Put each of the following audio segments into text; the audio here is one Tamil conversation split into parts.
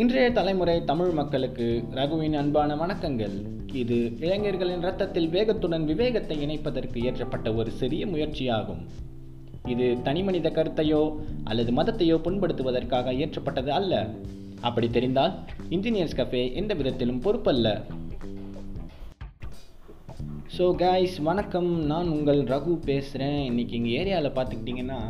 இன்றைய தலைமுறை தமிழ் மக்களுக்கு ரகுவின் அன்பான வணக்கங்கள். இது இளைஞர்களின் ரத்தத்தில் வேகத்துடன் விவேகத்தை இணைப்பதற்கு ஏற்றப்பட்ட ஒரு சிறிய முயற்சியாகும். இது தனிமனித கருத்தையோ அல்லது மதத்தையோ புண்படுத்துவதற்காக ஏற்றப்பட்டது அல்ல. அப்படி தெரிந்தால் இன்ஜினியர்ஸ் கஃபே எந்த விதத்திலும் பொறுப்பல்ல. ஸோ கைஸ் வணக்கம். நான் உங்கள் ரகு பேசுகிறேன் இன்றைக்கி எங்கள் ஏரியாவில் பார்த்துக்கிட்டிங்கன்னா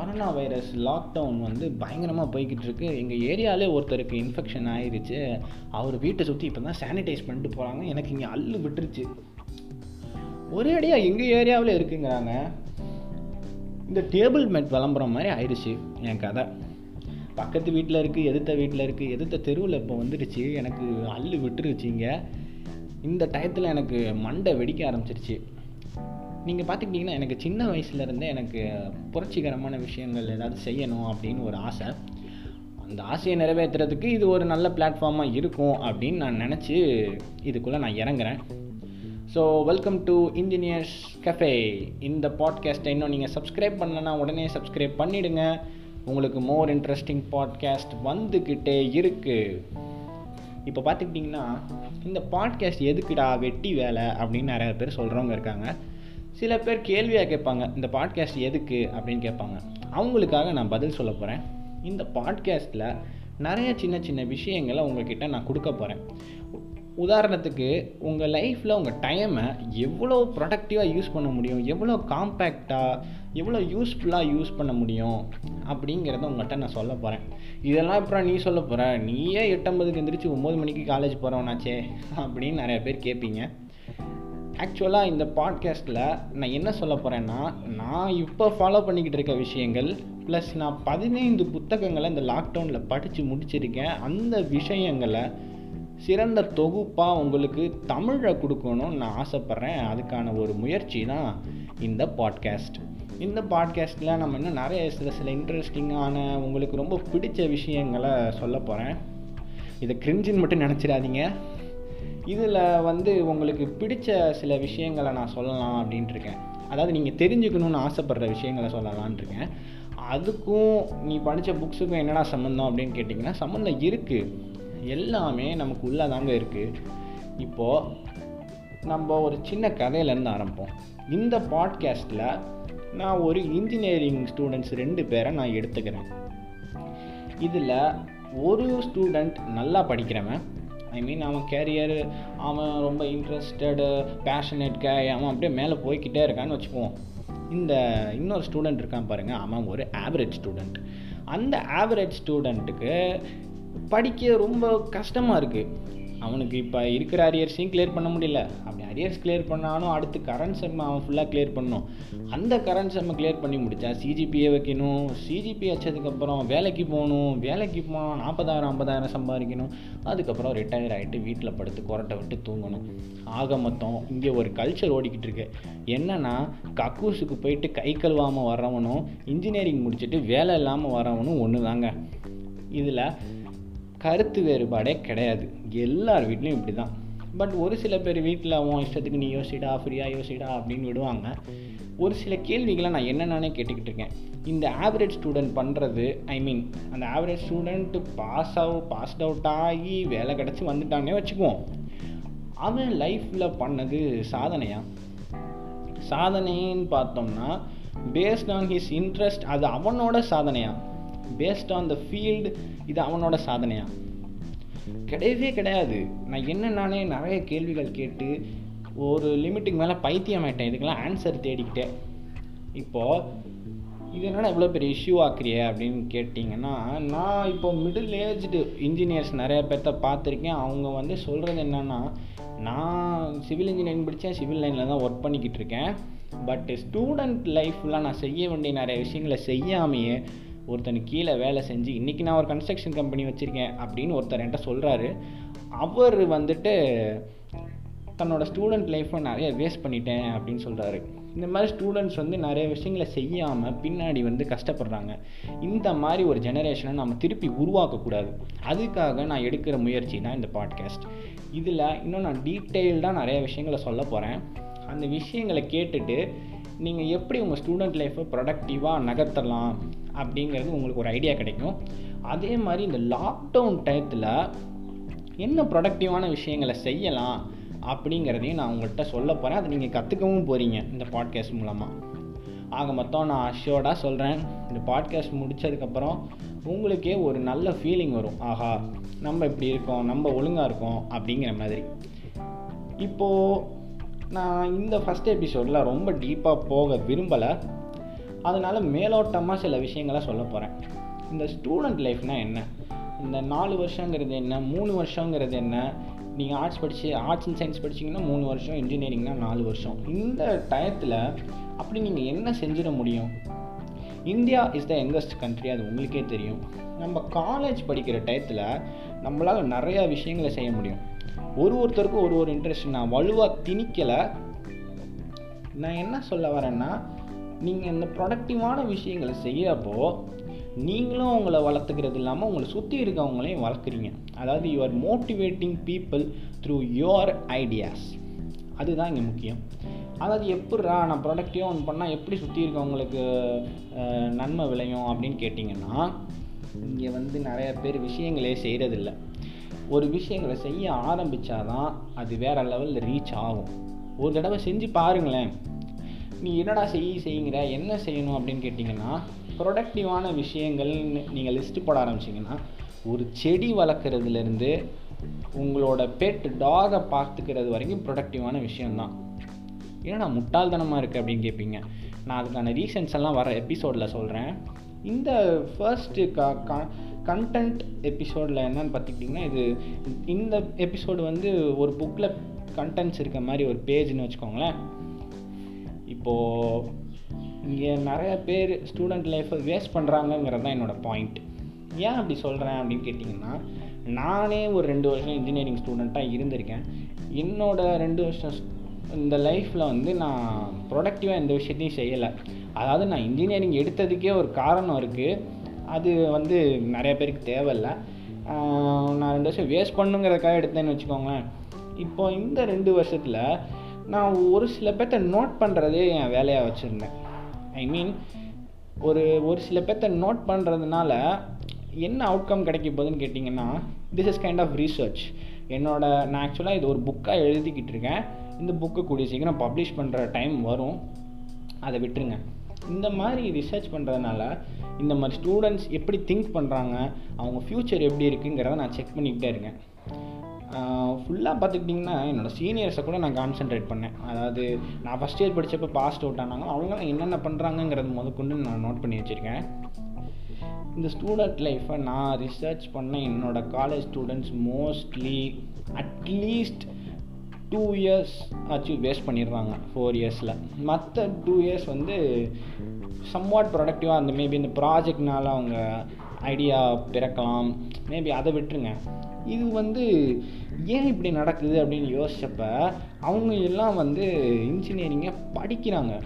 கொரோனா வைரஸ் லாக்டவுன் வந்து பயங்கரமாக போய்கிட்டு இருக்கு எங்கள் ஏரியாவிலே ஒருத்தருக்கு இன்ஃபெக்ஷன் ஆயிடுச்சு அவர் வீட்டை சுற்றி இப்போ தான் சானிடைஸ் பண்ணிட்டு போகிறாங்க எனக்கு இங்கே அள்ளு விட்டுருச்சு. ஒரே அடியாக எங்கள் ஏரியாவில் இருக்குங்கிறாங்க. இந்த டேபிள் மேட் விளம்பரம் மாதிரி ஆயிடுச்சு என் கதை. பக்கத்து வீட்டில் இருக்குது எதிர்த்த வீட்டில் இருக்குது எதிர்த்த தெருவில் இப்போ வந்துடுச்சு. எனக்கு அள்ளு விட்டுருச்சுங்க. இந்த டயத்தில் எனக்கு மண்டை வெடிக்க ஆரம்பிச்சிருச்சு. நீங்கள் பார்த்துக்கிட்டிங்கன்னா எனக்கு சின்ன வயசுலேருந்தே எனக்கு புரட்சிகரமான விஷயங்கள் ஏதாவது செய்யணும் அப்படின்னு ஒரு ஆசை. அந்த ஆசையை நிறைவேற்றுறதுக்கு இது ஒரு நல்ல பிளாட்ஃபார்மாக இருக்கும் அப்படின்னு நான் நினச்சி இதுக்குள்ளே நான் இறங்குறேன். So welcome to engineers cafe இந்த பாட்காஸ்ட்டை இன்னும் நீங்கள் சப்ஸ்கிரைப் பண்ணலன்னா உடனே சப்ஸ்கிரைப் பண்ணிவிடுங்க உங்களுக்கு மோர் இன்ட்ரெஸ்டிங் பாட்காஸ்ட் வந்துக்கிட்டே இருக்குது இப்போ பார்த்துக்கிட்டிங்கன்னா இந்த பாட்காஸ்ட் எதுக்குடா வெட்டி வேலை அப்படின்னு நிறைய பேர் சொல்கிறவங்க இருக்காங்க. சில பேர் கேள்வியாக கேட்பாங்க இந்த பாட்காஸ்ட் எதுக்கு? அப்படின்னு கேட்பாங்க. அவங்களுக்காக நான் பதில் சொல்ல போகிறேன் இந்த பாட்காஸ்ட்டில் நிறைய சின்ன சின்ன விஷயங்களை உங்கள்கிட்ட நான் கொடுக்க போகிறேன் உதாரணத்துக்கு உங்கள் லைஃப்பில் உங்கள் டைமை எவ்வளோ ப்ரொடக்டிவாக யூஸ் பண்ண முடியும்? எவ்வளோ காம்பேக்டாக எவ்வளோ யூஸ்ஃபுல்லாக யூஸ் பண்ண முடியும்? அப்படிங்கிறத உங்கள்கிட்ட நான் சொல்ல போகிறேன் இதெல்லாம் அப்புறம் நீ சொல்ல போகிற நீயே எட்டம்பதுக்கு எந்திரிச்சு ஒம்பது மணிக்கு காலேஜ் போகிறவனாச்சே அப்படின்னு நிறைய பேர் கேட்பீங்க. ஆக்சுவலாக இந்த பாட்காஸ்ட்டில் நான் என்ன சொல்ல போகிறேன்னா நான் இப்போ ஃபாலோ பண்ணிக்கிட்டு இருக்க விஷயங்கள் ப்ளஸ் நான் பதினைந்து புத்தகங்களை இந்த லாக்டவுனில் படித்து முடிச்சிருக்கேன். அந்த விஷயங்களை சிறந்த தொகுப்பாக உங்களுக்கு தமிழை கொடுக்கணும்னு நான் ஆசைப்பட்றேன். அதுக்கான ஒரு முயற்சி தான் இந்த பாட்காஸ்ட் இந்த பாட்காஸ்ட்டில் நம்ம இன்னும் நிறைய சில சில இன்ட்ரெஸ்டிங்கான உங்களுக்கு ரொம்ப பிடிச்ச விஷயங்களை சொல்ல போகிறேன் இதை கிரிஞ்சின்னு மட்டும் நினச்சிடாதீங்க. இதில் வந்து உங்களுக்கு பிடிச்ச சில விஷயங்களை நான் சொல்லலாம் அப்படின்ட்டுருக்கேன் அதாவது நீங்கள் தெரிஞ்சுக்கணுன்னு ஆசைப்படுற விஷயங்களை சொல்லலான் இருக்கேன் அதுக்கும் நீ படித்த புக்ஸுக்கும் என்னடா சம்மந்தம் அப்படின்னு கேட்டிங்கன்னா சம்மந்தம் இருக்குது எல்லாமே நமக்கு உள்ளே தாங்க இருக்குது இப்போது நம்ம ஒரு சின்ன கதையிலேருந்து ஆரம்பிப்போம். இந்த பாட்காஸ்ட்டில் நான் ஒரு இன்ஜினியரிங் ஸ்டூடெண்ட்ஸ் ரெண்டு பேரை நான் எடுத்துக்கிறேன். இதில் ஒரு ஸ்டூடெண்ட் நல்லா படிக்கிறவன் ஐ மீன் அவன் கேரியர் அவன் ரொம்ப இன்ட்ரெஸ்டடு பேஷனேட் கே அவன் அப்படியே மேலே போய்கிட்டே இருக்கான்னு வச்சுக்குவோம். இந்த இன்னொரு ஸ்டூடெண்ட் இருக்கான் பாருங்கள் அவன் ஒரு ஆவரேஜ் ஸ்டூடெண்ட் அந்த ஆவரேஜ் ஸ்டூடெண்ட்டுக்கு படிக்க ரொம்ப கஷ்டமாக இருக்குது அவனுக்கு இப்போ இருக்கிற அரியர்ஸையும் கிளியர் பண்ண முடியல. அப்படி அரியர்ஸ் கிளியர் பண்ணாலும் அடுத்து கரண்ட் செம் அவன் ஃபுல்லாக கிளியர் பண்ணணும். அந்த கரண்ட் செம்மை கிளியர் பண்ணி முடித்தா சிஜிபிஏ வைக்கணும். சிஜிபி வச்சதுக்கப்புறம் வேலைக்கு போகணும். வேலைக்கு போனால் நாற்பதாயிரம் ஐம்பதாயிரம் சம்பாதிக்கணும். அதுக்கப்புறம் ரிட்டையர் ஆகிட்டு வீட்டில் படுத்து கொரட்டை விட்டு தூங்கணும். ஆக மொத்தம் இங்கே ஒரு கல்ச்சர் ஓடிக்கிட்டு இருக்கு. என்னென்னா கக்கூஸுக்கு போயிட்டு கை கழுவாமல் வர்றவனும் இன்ஜினியரிங் முடிச்சுட்டு வேலை இல்லாமல் வரவனும் ஒன்று தாங்க இதில் கருத்து வேறுபாடே கிடையாது. எல்லார் வீட்லேயும் இப்படி தான் பட் ஒரு சில பேர் வீட்டில் அவன் இஷ்டத்துக்கு நீ யோசிடா ஃப்ரீயாக யோசிடா அப்படின்னு விடுவாங்க. ஒரு சில கேள்விகளை நான் என்னென்னே கேட்டுக்கிட்டு இருக்கேன். இந்த ஆவரேஜ் ஸ்டூடெண்ட் பண்ணுறது ஐ மீன் அந்த ஆவரேஜ் ஸ்டூடெண்ட்டு பாஸ் ஆகும் பாஸ்ட் அவுட் ஆகி வேலை கிடச்சி வந்துட்டாங்கன்னே வச்சுக்குவோம். அவன் லைஃப்பில் பண்ணது சாதனையா? சாதனைன்னு பார்த்தோம்னா பேஸ்ட் ஆன் ஹிஸ் இன்ட்ரெஸ்ட் அது அவனோட சாதனையா? பேஸ்ட் ஆன் த ஃபீல்டு இது அவனோட சாதனையா? கிடையவே கிடையாது. நான் என்ன நானே நிறைய கேள்விகள் கேட்டு ஒரு லிமிட்டுக்கு மேலே பைத்தியம் ஆயிட்டேன் இதுக்கெல்லாம் ஆன்சர் தேடிக்கிட்டேன். இப்போது இது என்னடா இவ்வளோ பெரிய இஷ்யூ ஆக்குறிய அப்படின்னு கேட்டிங்கன்னா நான் இப்போ மிடில் ஏஜ்டு இன்ஜினியர்ஸ் நிறைய பேர்த்த பார்த்துருக்கேன். அவங்க வந்து சொல்கிறது என்னென்னா நான் சிவில் இன்ஜினியரிங் படித்தேன் சிவில் லைனில் தான் ஒர்க் பண்ணிக்கிட்டு இருக்கேன். பட் ஸ்டூடெண்ட் லைஃப்லாம் நான் செய்ய வேண்டிய நிறைய விஷயங்களை செய்யாமையே ஒருத்தன் கீழே வேலை செஞ்சு இன்றைக்கி நான் ஒரு கன்ஸ்ட்ரக்ஷன் கம்பெனி வச்சுருக்கேன் அப்படின்னு ஒருத்தர் என்கிட்ட சொல்கிறாரு அவர் வந்துட்டு தன்னோட ஸ்டூடெண்ட் லைஃப்பை நிறைய வேஸ்ட் பண்ணிட்டேன் அப்படின்னு சொல்கிறாரு இந்த மாதிரி ஸ்டூடெண்ட்ஸ் வந்து நிறைய விஷயங்களை செய்யாமல் பின்னாடி வந்து கஷ்டப்படுறாங்க. இந்த மாதிரி ஒரு ஜெனரேஷனை நம்ம திருப்பி உருவாக்கக்கூடாது. அதுக்காக நான் எடுக்கிற முயற்சி தான் இந்த பாட்காஸ்ட் இதில் இன்னும் நான் டீட்டெயில்டாக நிறைய விஷயங்களை சொல்ல போகிறேன் அந்த விஷயங்களை கேட்டுட்டு நீங்கள் எப்படி உங்கள் ஸ்டூடெண்ட் லைஃப்பை ப்ரொடக்டிவாக நகர்த்தலாம்? அப்படிங்கிறது உங்களுக்கு ஒரு ஐடியா கிடைக்கும். அதே மாதிரி இந்த லாக்டவுன் டயத்தில் என்ன ப்ரொடக்டிவான விஷயங்களை செய்யலாம் அப்படிங்கிறதையும் நான் உங்கள்கிட்ட சொல்ல போகிறேன் அதை நீங்கள் கற்றுக்கவும் போகிறீங்க இந்த பாட்காஸ்ட் மூலமாக ஆக மொத்தம் நான் அஷ்யோர்டாக சொல்கிறேன் இந்த பாட்காஸ்ட் முடித்ததுக்கப்புறம் உங்களுக்கே ஒரு நல்ல ஃபீலிங் வரும். ஆஹா நம்ம இப்படி இருக்கோம் நம்ம ஒழுங்காக இருக்கோம் அப்படிங்கிற மாதிரி. இப்போது நான் இந்த ஃபஸ்ட் எபிசோடில் ரொம்ப டீப்பாக போக விரும்பலை. அதனால் மேலோட்டமாக சில விஷயங்களை சொல்ல போகிறேன் இந்த ஸ்டூடெண்ட் லைஃப்னால் என்ன? இந்த நாலு வருஷங்கிறது என்ன? மூணு வருஷங்கிறது என்ன? நீங்கள் ஆர்ட்ஸ் படித்து ஆர்ட்ஸ் அண்ட் சயின்ஸ் படிச்சிங்கன்னா மூணு வருஷம் இன்ஜினியரிங்னா நாலு வருஷம். இந்த டயத்தில் அப்படி நீங்கள் என்ன செஞ்சிட முடியும்? India is the youngest country அது உங்களுக்கே தெரியும். நம்ம காலேஜ் படிக்கிற டயத்தில் நம்மளால் நிறையா விஷயங்களை செய்ய முடியும். ஒரு ஒருத்தருக்கும் ஒரு ஒரு இன்ட்ரெஸ்ட் நான் வலுவாக திணிக்கலை. நான் என்ன சொல்ல வரேன்னா நீங்கள் இந்த ப்ரொடக்டிவான விஷயங்களை செய்யறப்போ நீங்களும் உங்களை வளர்த்துக்கிறது இல்லாமல் உங்களை சுற்றி இருக்கவங்களையும் வளர்க்குறீங்க. அதாவது you are motivating people through your ideas அதுதான் இங்கே முக்கியம். அதாவது எப்படிரா நான் ப்ரொடக்டிவாக ஒன்று பண்ணால் எப்படி சுற்றி இருக்கவங்களுக்கு நன்மை விளையும் அப்படின்னு கேட்டிங்கன்னா இங்கே வந்து நிறைய பேர் விஷயங்களே செய்கிறதில்ல ஒரு விஷயங்களை செய்ய ஆரம்பித்தாதான் அது வேறு லெவலில் ரீச் ஆகும். ஒரு தடவை செஞ்சு பாருங்களேன். நீ என்னடா செய் செய்யுங்கிற? என்ன செய்யணும் அப்படின்னு கேட்டிங்கன்னா ப்ரொடக்டிவான விஷயங்கள் நீங்கள் லிஸ்ட்டு போட ஆரம்பிச்சிங்கன்னா ஒரு செடி வளர்க்குறதுலேருந்து உங்களோட பெட் டாகை பார்த்துக்கிறது வரைக்கும் ப்ரொடக்டிவான விஷயந்தான் ஏன்னா முட்டாள்தனமாக இருக்குது அப்படின்னு கேட்பீங்க நான் அதுக்கான ரீசன்ஸ் எல்லாம் வர எபிசோடில் சொல்கிறேன் இந்த ஃபர்ஸ்ட்டு க கண்டென்ட் எபிசோடில் என்னன்னு பார்த்துக்கிட்டிங்கன்னா இது இந்த எபிசோடு வந்து ஒரு புக்கில் கண்டென்ட்ஸ் இருக்க மாதிரி ஒரு பேஜ்னு வச்சுக்கோங்களேன். இப்போது இங்கே நிறைய பேர் ஸ்டூடெண்ட் லைஃப்பை வேஸ்ட் பண்ணுறாங்கங்கிறது தான் என்னோடய பாயிண்ட் ஏன் அப்படி சொல்கிறேன் அப்படின்னு கேட்டிங்கன்னா நானே ஒரு ரெண்டு வருஷம் இன்ஜினியரிங் ஸ்டூடெண்ட்டாக இருந்திருக்கேன். என்னோட ரெண்டு வருஷம் இந்த லைஃப்பில் வந்து நான் ப்ரொடக்டிவாக எந்த விஷயத்தையும் செய்யலை. அதாவது நான் இன்ஜினியரிங் எடுத்ததுக்கே ஒரு காரணம் இருக்குது அது வந்து நிறைய பேருக்கு தேவையில்லை. நான் ரெண்டு வருஷம் வேஸ்ட் பண்ணுங்கிறதுக்காக எடுத்தேன்னு வச்சுக்கோங்களேன். இப்போ இந்த ரெண்டு வருஷத்தில் நான் ஒரு சில பேர்த்த நோட் பண்ணுறதே என் வேலையாக வச்சுருந்தேன். ஐ மீன் ஒரு ஒரு சில பேர்த்த நோட் பண்ணுறதுனால என்ன அவுட்கம் கிடைக்க போகுதுன்னு கேட்டிங்கன்னா this is kind of research என்னோட நான் ஆக்சுவலாக இது ஒரு புக்காக எழுதிக்கிட்டு இருக்கேன். இந்த புக்கு கூடிய சீக்கிரம் பப்ளிஷ் பண்ணுற டைம் வரும். அதை விட்டுருங்க. இந்த மாதிரி ரிசர்ச் பண்ணுறதுனால இந்த மாதிரி ஸ்டூடெண்ட்ஸ் எப்படி திங்க் பண்ணுறாங்க அவங்க ஃப்யூச்சர் எப்படி இருக்குங்கிறத நான் செக் பண்ணிக்கிட்டே இருக்கேன். ஃபுல்லாக பார்த்துக்கிட்டிங்கன்னா என்னோடய சீனியர்ஸை கூட நான் கான்சென்ட்ரேட் பண்ணேன். அதாவது நான் ஃபஸ்ட் இயர் படித்தப்போ பாஸ்ட் அவுட் ஆனாங்க. அவங்களாம் என்னென்ன பண்ணுறாங்கங்கிறது முதற்கொண்டு நான் நோட் பண்ணி வச்சுருக்கேன். இந்த ஸ்டூடெண்ட் லைஃப்பை நான் ரிசர்ச் பண்ண என்னோடய college students mostly at least two years ஆச்சு வேஸ்ட் பண்ணிடுறாங்க ஃபோர் இயர்ஸில் மற்ற டூ இயர்ஸ் வந்து சம்வாட் ப்ரொடக்டிவாக அந்த மேபி இந்த ப்ராஜெக்ட்னால அவங்க ஐடியா பிறக்கலாம். மேபி அதை விட்டுருங்க. இது வந்து ஏன் இப்படி நடக்குது அப்படின்னு யோசிச்சப்ப அவங்க எல்லாம் வந்து இன்ஜினியரிங்கை படிக்கிறாங்க.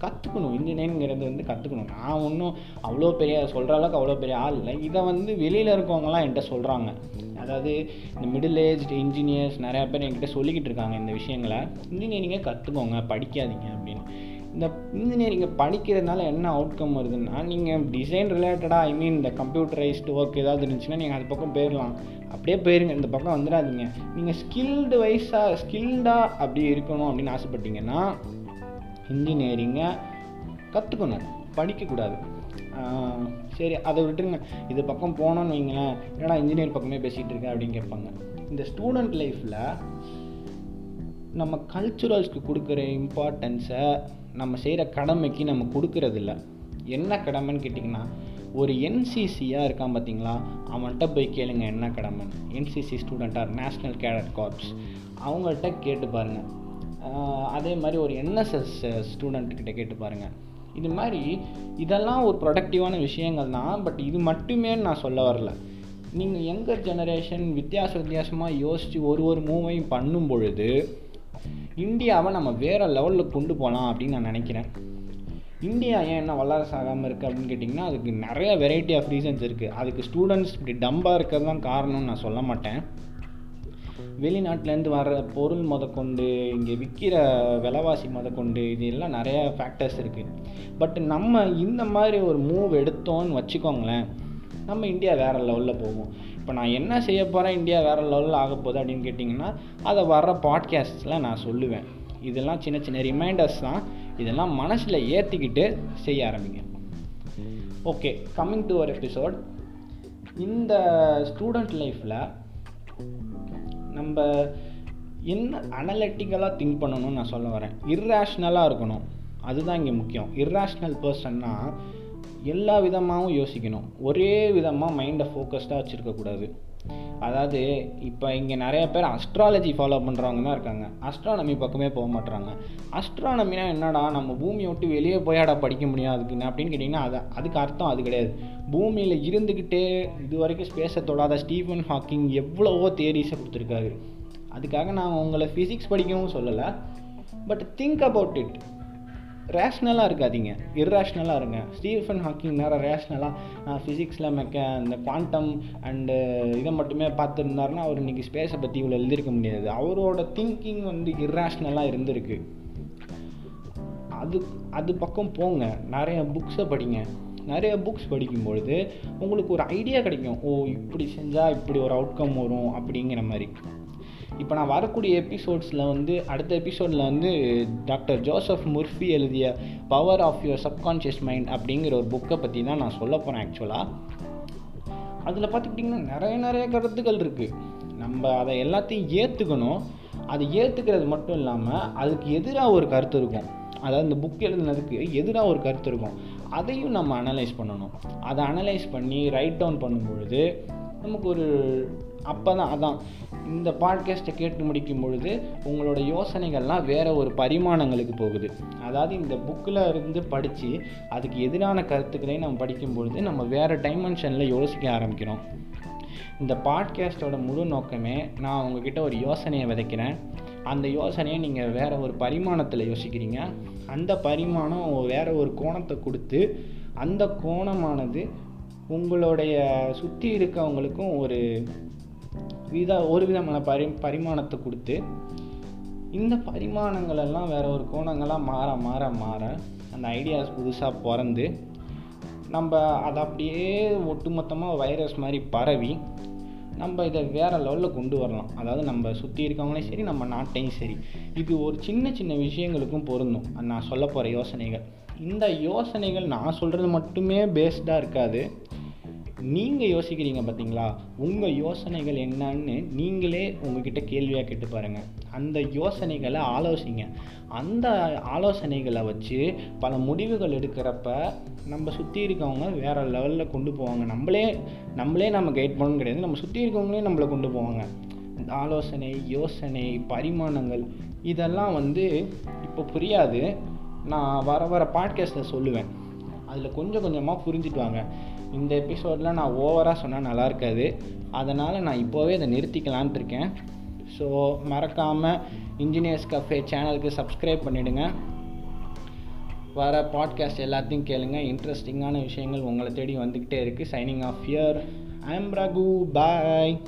கற்றுக்கணும் இன்ஜினியரிங்கிறது வந்து கற்றுக்கணும் நான் ஒன்றும் அவ்வளோ பெரிய சொல்கிற அளவுக்கு அவ்வளோ பெரிய ஆள் இல்லை. இதை வந்து வெளியில் இருக்கவங்களாம் என்கிட்ட சொல்கிறாங்க அதாவது இந்த மிடில் ஏஜ் இன்ஜினியர்ஸ் நிறையா பேர் என்கிட்ட சொல்லிக்கிட்டு இருக்காங்க இந்த விஷயங்களை. இன்ஜினியரிங்கை கற்றுக்கோங்க படிக்காதீங்க அப்படின்னு. இந்த இன்ஜினியரிங்கை படிக்கிறதுனால என்ன அவுட்கம் வருதுன்னா நீங்கள் டிசைன் ரிலேட்டடாக ஐ மீன் இந்த கம்ப்யூட்டரைஸ்டு ஒர்க் ஏதாவது இருந்துச்சுன்னா நீங்கள் அது பக்கம் போயிடலாம் அப்படியே போயிருங்க இந்த பக்கம் வந்துடாதீங்க. நீங்கள் ஸ்கில்டு வைஸாக ஸ்கில்டாக அப்படி இருக்கணும் அப்படின்னு ஆசைப்பட்டீங்கன்னா இன்ஜினியரிங்கை கற்றுக்கணும் படிக்கக்கூடாது. சரி அதை விட்டுருங்க. இது பக்கம் போனோன்னு வைங்களேன் ஏன்னா இன்ஜினியர் பக்கமே பேசிகிட்டு இருக்கேன் அப்படின்னு கேட்பாங்க. இந்த ஸ்டூடெண்ட் லைஃப்பில் நம்ம கல்ச்சுரல்ஸ்க்கு கொடுக்குற இம்பார்ட்டன்ஸை நம்ம செய்கிற கடமைக்கு நம்ம கொடுக்கறதில்ல. என்ன கடமைன்னு கேட்டிங்கன்னா ஒரு என்சிசியாக இருக்கான் பார்த்தீங்களா அவன்கிட்ட போய் கேளுங்க என்ன கடமைன்னு. என்சிசி ஸ்டூடெண்ட்டாக நேஷ்னல் கேடட் கார்ப்ஸ் அவங்கள்ட்ட கேட்டு பாருங்கள் அதே மாதிரி ஒரு என்எஸ்எஸ் ஸ்டூடெண்ட்டுக்கிட்ட கேட்டு பாருங்கள் இது மாதிரி இதெல்லாம் ஒரு ப்ரொடக்டிவான விஷயங்கள் தான் பட் இது மட்டுமே நான் சொல்ல வரல. நீங்கள் யங்கர் ஜெனரேஷன் வித்தியாச வித்தியாசமாக யோசித்து ஒரு ஒரு மூவையும் பண்ணும் பொழுது இந்தியாவை நம்ம வேறு லெவலில் கொண்டு போகலாம் அப்படின்னு நான் நினைக்கிறேன். இந்தியா ஏன் என்ன வல்லரசு ஆகாமல் இருக்குது அப்படின்னு கேட்டிங்கன்னா அதுக்கு நிறைய வெரைட்டி ஆஃப் ரீசன்ஸ் இருக்குது அதுக்கு ஸ்டூடெண்ட்ஸ் இப்படி டம்பாக இருக்கிறது தான் காரணம்னு நான் சொல்ல மாட்டேன். வெளிநாட்டிலேருந்து வர பொருள் முதற்கொண்டு இங்கே விற்கிற விலைவாசி முதற்கொண்டு இது எல்லாம் நிறைய ஃபேக்டர்ஸ் இருக்குது பட் நம்ம இந்த மாதிரி ஒரு மூவ் எடுத்தோன்னு வச்சுக்கோங்களேன் நம்ம இந்தியா வேறு லெவலில் போவோம் இப்போ நான் என்ன செய்ய போகிறேன் இந்தியா வேறு லெவலில் ஆக போகுது அப்படின்னு கேட்டிங்கன்னா அதை வர்ற பாட்காஸ்ட்ஸில் நான் சொல்லுவேன். இதெல்லாம் சின்ன சின்ன ரிமைண்டர்ஸ் தான். இதெல்லாம் மனசில் ஏற்றிக்கிட்டு செய்ய ஆரம்பிங்க. ஓகே கம்மிங் டு ஒரு எபிசோட் இந்த ஸ்டூடெண்ட் லைஃப்பில் நம்ம என்ன அனலட்டிக்கலாக திங்க் பண்ணணும்னு நான் சொல்ல வரேன். இர்ரேஷ்னலாக இருக்கணும். அதுதான் இங்கே முக்கியம். இர்ரேஷ்னல் பர்சன்னா எல்லா விதமாகவும் யோசிக்கணும். ஒரே விதமாக மைண்டை ஃபோக்கஸ்டாக வச்சுருக்கக்கூடாது. அதாவது இப்போ இங்கே நிறைய பேர் அஸ்ட்ராலஜி ஃபாலோ பண்ணுறவங்க தான் இருக்காங்க. அஸ்ட்ரானமி பக்கமே போக மாட்டுறாங்க அஸ்ட்ரானமினா என்னடா நம்ம பூமியை விட்டு வெளியே போயாடா படிக்க முடியும் அதுக்கு அப்படின்னு கேட்டிங்கன்னா அது அதுக்கு அர்த்தம் அது கிடையாது. பூமியில் இருந்துக்கிட்டே இது வரைக்கும் ஸ்பேஸை தொடாத ஸ்டீஃபன் ஹாக்கிங் எவ்வளவோ தேரிஸை கொடுத்துருக்காரு. அதுக்காக நான் உங்களை ஃபிசிக்ஸ் படிக்கவும் சொல்லலை. பட் திங்க் அபவுட் இட் ரேஷ்னலாக இருக்காதீங்க. இர்ரேஷ்னலாக இருங்க. ஸ்டீஃபன் ஹாக்கிங் நேரம் ரேஷ்னலாக நான் ஃபிசிக்ஸில் மெக்க அந்த குவாண்டம் அண்டு இதை மட்டுமே பார்த்துருந்தாருன்னா அவர் இன்றைக்கி ஸ்பேஸை பற்றி இவ்வளோ எழுதியிருக்க முடியாது. அவரோட திங்கிங் வந்து இர்ரேஷ்னலாக இருந்திருக்கு. அது அது பக்கம் போங்க. நிறைய புக்ஸை படிங்க. நிறைய புக்ஸ் படிக்கும்பொழுது உங்களுக்கு ஒரு ஐடியா கிடைக்கும். ஓ இப்படி செஞ்சால் இப்படி ஒரு அவுட்கம் வரும் அப்படிங்கிற மாதிரி. இப்போ நான் வரக்கூடிய எபிசோட்ஸில் வந்து அடுத்த எபிசோடில் வந்து டாக்டர் ஜோசப் முர்ஃபி எழுதிய power of your subconscious mind அப்படிங்கிற ஒரு புக்கை பற்றி தான் நான் சொல்ல போகிறேன் ஆக்சுவலாக அதில் பார்த்துக்கிட்டிங்கன்னா நிறைய நிறைய கருத்துக்கள் இருக்குது நம்ம அதை எல்லாத்தையும் ஏற்றுக்கணும் அதை ஏற்றுக்கிறது மட்டும் இல்லாமல் அதுக்கு எதிராக ஒரு கருத்து இருக்கும். அதாவது இந்த புக் எழுதுனதுக்கு எதிராக ஒரு கருத்து இருக்கும். அதையும் நம்ம அனலைஸ் பண்ணணும். அதை அனலைஸ் பண்ணி ரைட் டவுன் பண்ணும்பொழுது நமக்கு ஒரு அப்போ தான் அதான். இந்த பாட்காஸ்ட்டை கேட்டு முடிக்கும் பொழுது உங்களோட யோசனைகள்லாம் வேறு ஒரு பரிமாணங்களுக்கு போகுது. அதாவது இந்த புக்கில் இருந்து படித்து அதுக்கு எதிரான கருத்துக்களையும் நம்ம படிக்கும் பொழுது நம்ம வேறு டைமென்ஷனில் யோசிக்க ஆரம்பிக்கிறோம். இந்த பாட்காஸ்ட்டோட முழு நோக்கமே நான் உங்ககிட்ட ஒரு யோசனையை விதைக்கிறேன். அந்த யோசனையை நீங்கள் வேறு ஒரு பரிமாணத்தில் யோசிக்கிறீங்க. அந்த பரிமாணம் வேறு ஒரு கோணத்தை கொடுத்து அந்த கோணமானது உங்களுடைய சுற்றி இருக்கவங்களுக்கும் ஒரு வித ஒரு விதமான பரி பரிமாணத்தை கொடுத்து இந்த பரிமாணங்களெல்லாம் வேறு ஒரு கோணங்களாக மாற மாற மாற அந்த ஐடியாஸ் புதுசாக பிறந்து நம்ம அதை அப்படியே ஒட்டுமொத்தமாக வைரஸ் மாதிரி பரவி நம்ம இதை வேறு லெவலில் கொண்டு வரலாம். அதாவது நம்ம சுற்றி இருக்கவங்களையும் சரி நம்ம நாட்டையும் சரி. இது ஒரு சின்ன சின்ன விஷயங்களுக்கும் பொருந்தும். நான் சொல்ல போகிற யோசனைகள். இந்த யோசனைகள் நான் சொல்கிறது மட்டுமே பேஸ்டாக இருக்காது. நீங்கள் யோசிக்கிறீங்க பார்த்தீங்களா உங்கள் யோசனைகள் என்னன்னு நீங்களே உங்ககிட்ட கேள்வியாக கேட்டு பாருங்கள் அந்த யோசனைகளை ஆலோசிங்க. அந்த ஆலோசனைகளை வச்சு பல முடிவுகள் எடுக்கிறப்ப நம்ம சுற்றி இருக்கவங்க வேறு லெவலில் கொண்டு போவாங்க. நம்மளே நம்மளே நம்ம கைட் பண்ணணும் கிடையாது. நம்ம சுற்றி இருக்கவங்களே நம்மளை கொண்டு போவாங்க. ஆலோசனை யோசனை பரிமாணங்கள் இதெல்லாம் வந்து இப்போ புரியாது. நான் வர வர பாட்காஸ்ட்டில் சொல்லுவேன். அதில் கொஞ்சம் கொஞ்சமாக புரிஞ்சுட்டு வாங்க. இந்த எபிசோடில் நான் ஓவராக சொன்னால் நல்லா இருக்காது. அதனால் நான் இப்போவே இதை நிறுத்திக்கலான் இருக்கேன். ஸோ மறக்காமல் இன்ஜினியர்ஸ் கஃபே சேனலுக்கு சப்ஸ்கிரைப் பண்ணிவிடுங்க வர பாட்காஸ்ட் எல்லாத்தையும் கேளுங்க. இன்ட்ரெஸ்டிங்கான விஷயங்கள் உங்களை தேடி வந்துக்கிட்டே இருக்குது signing off here I'm Raghu bye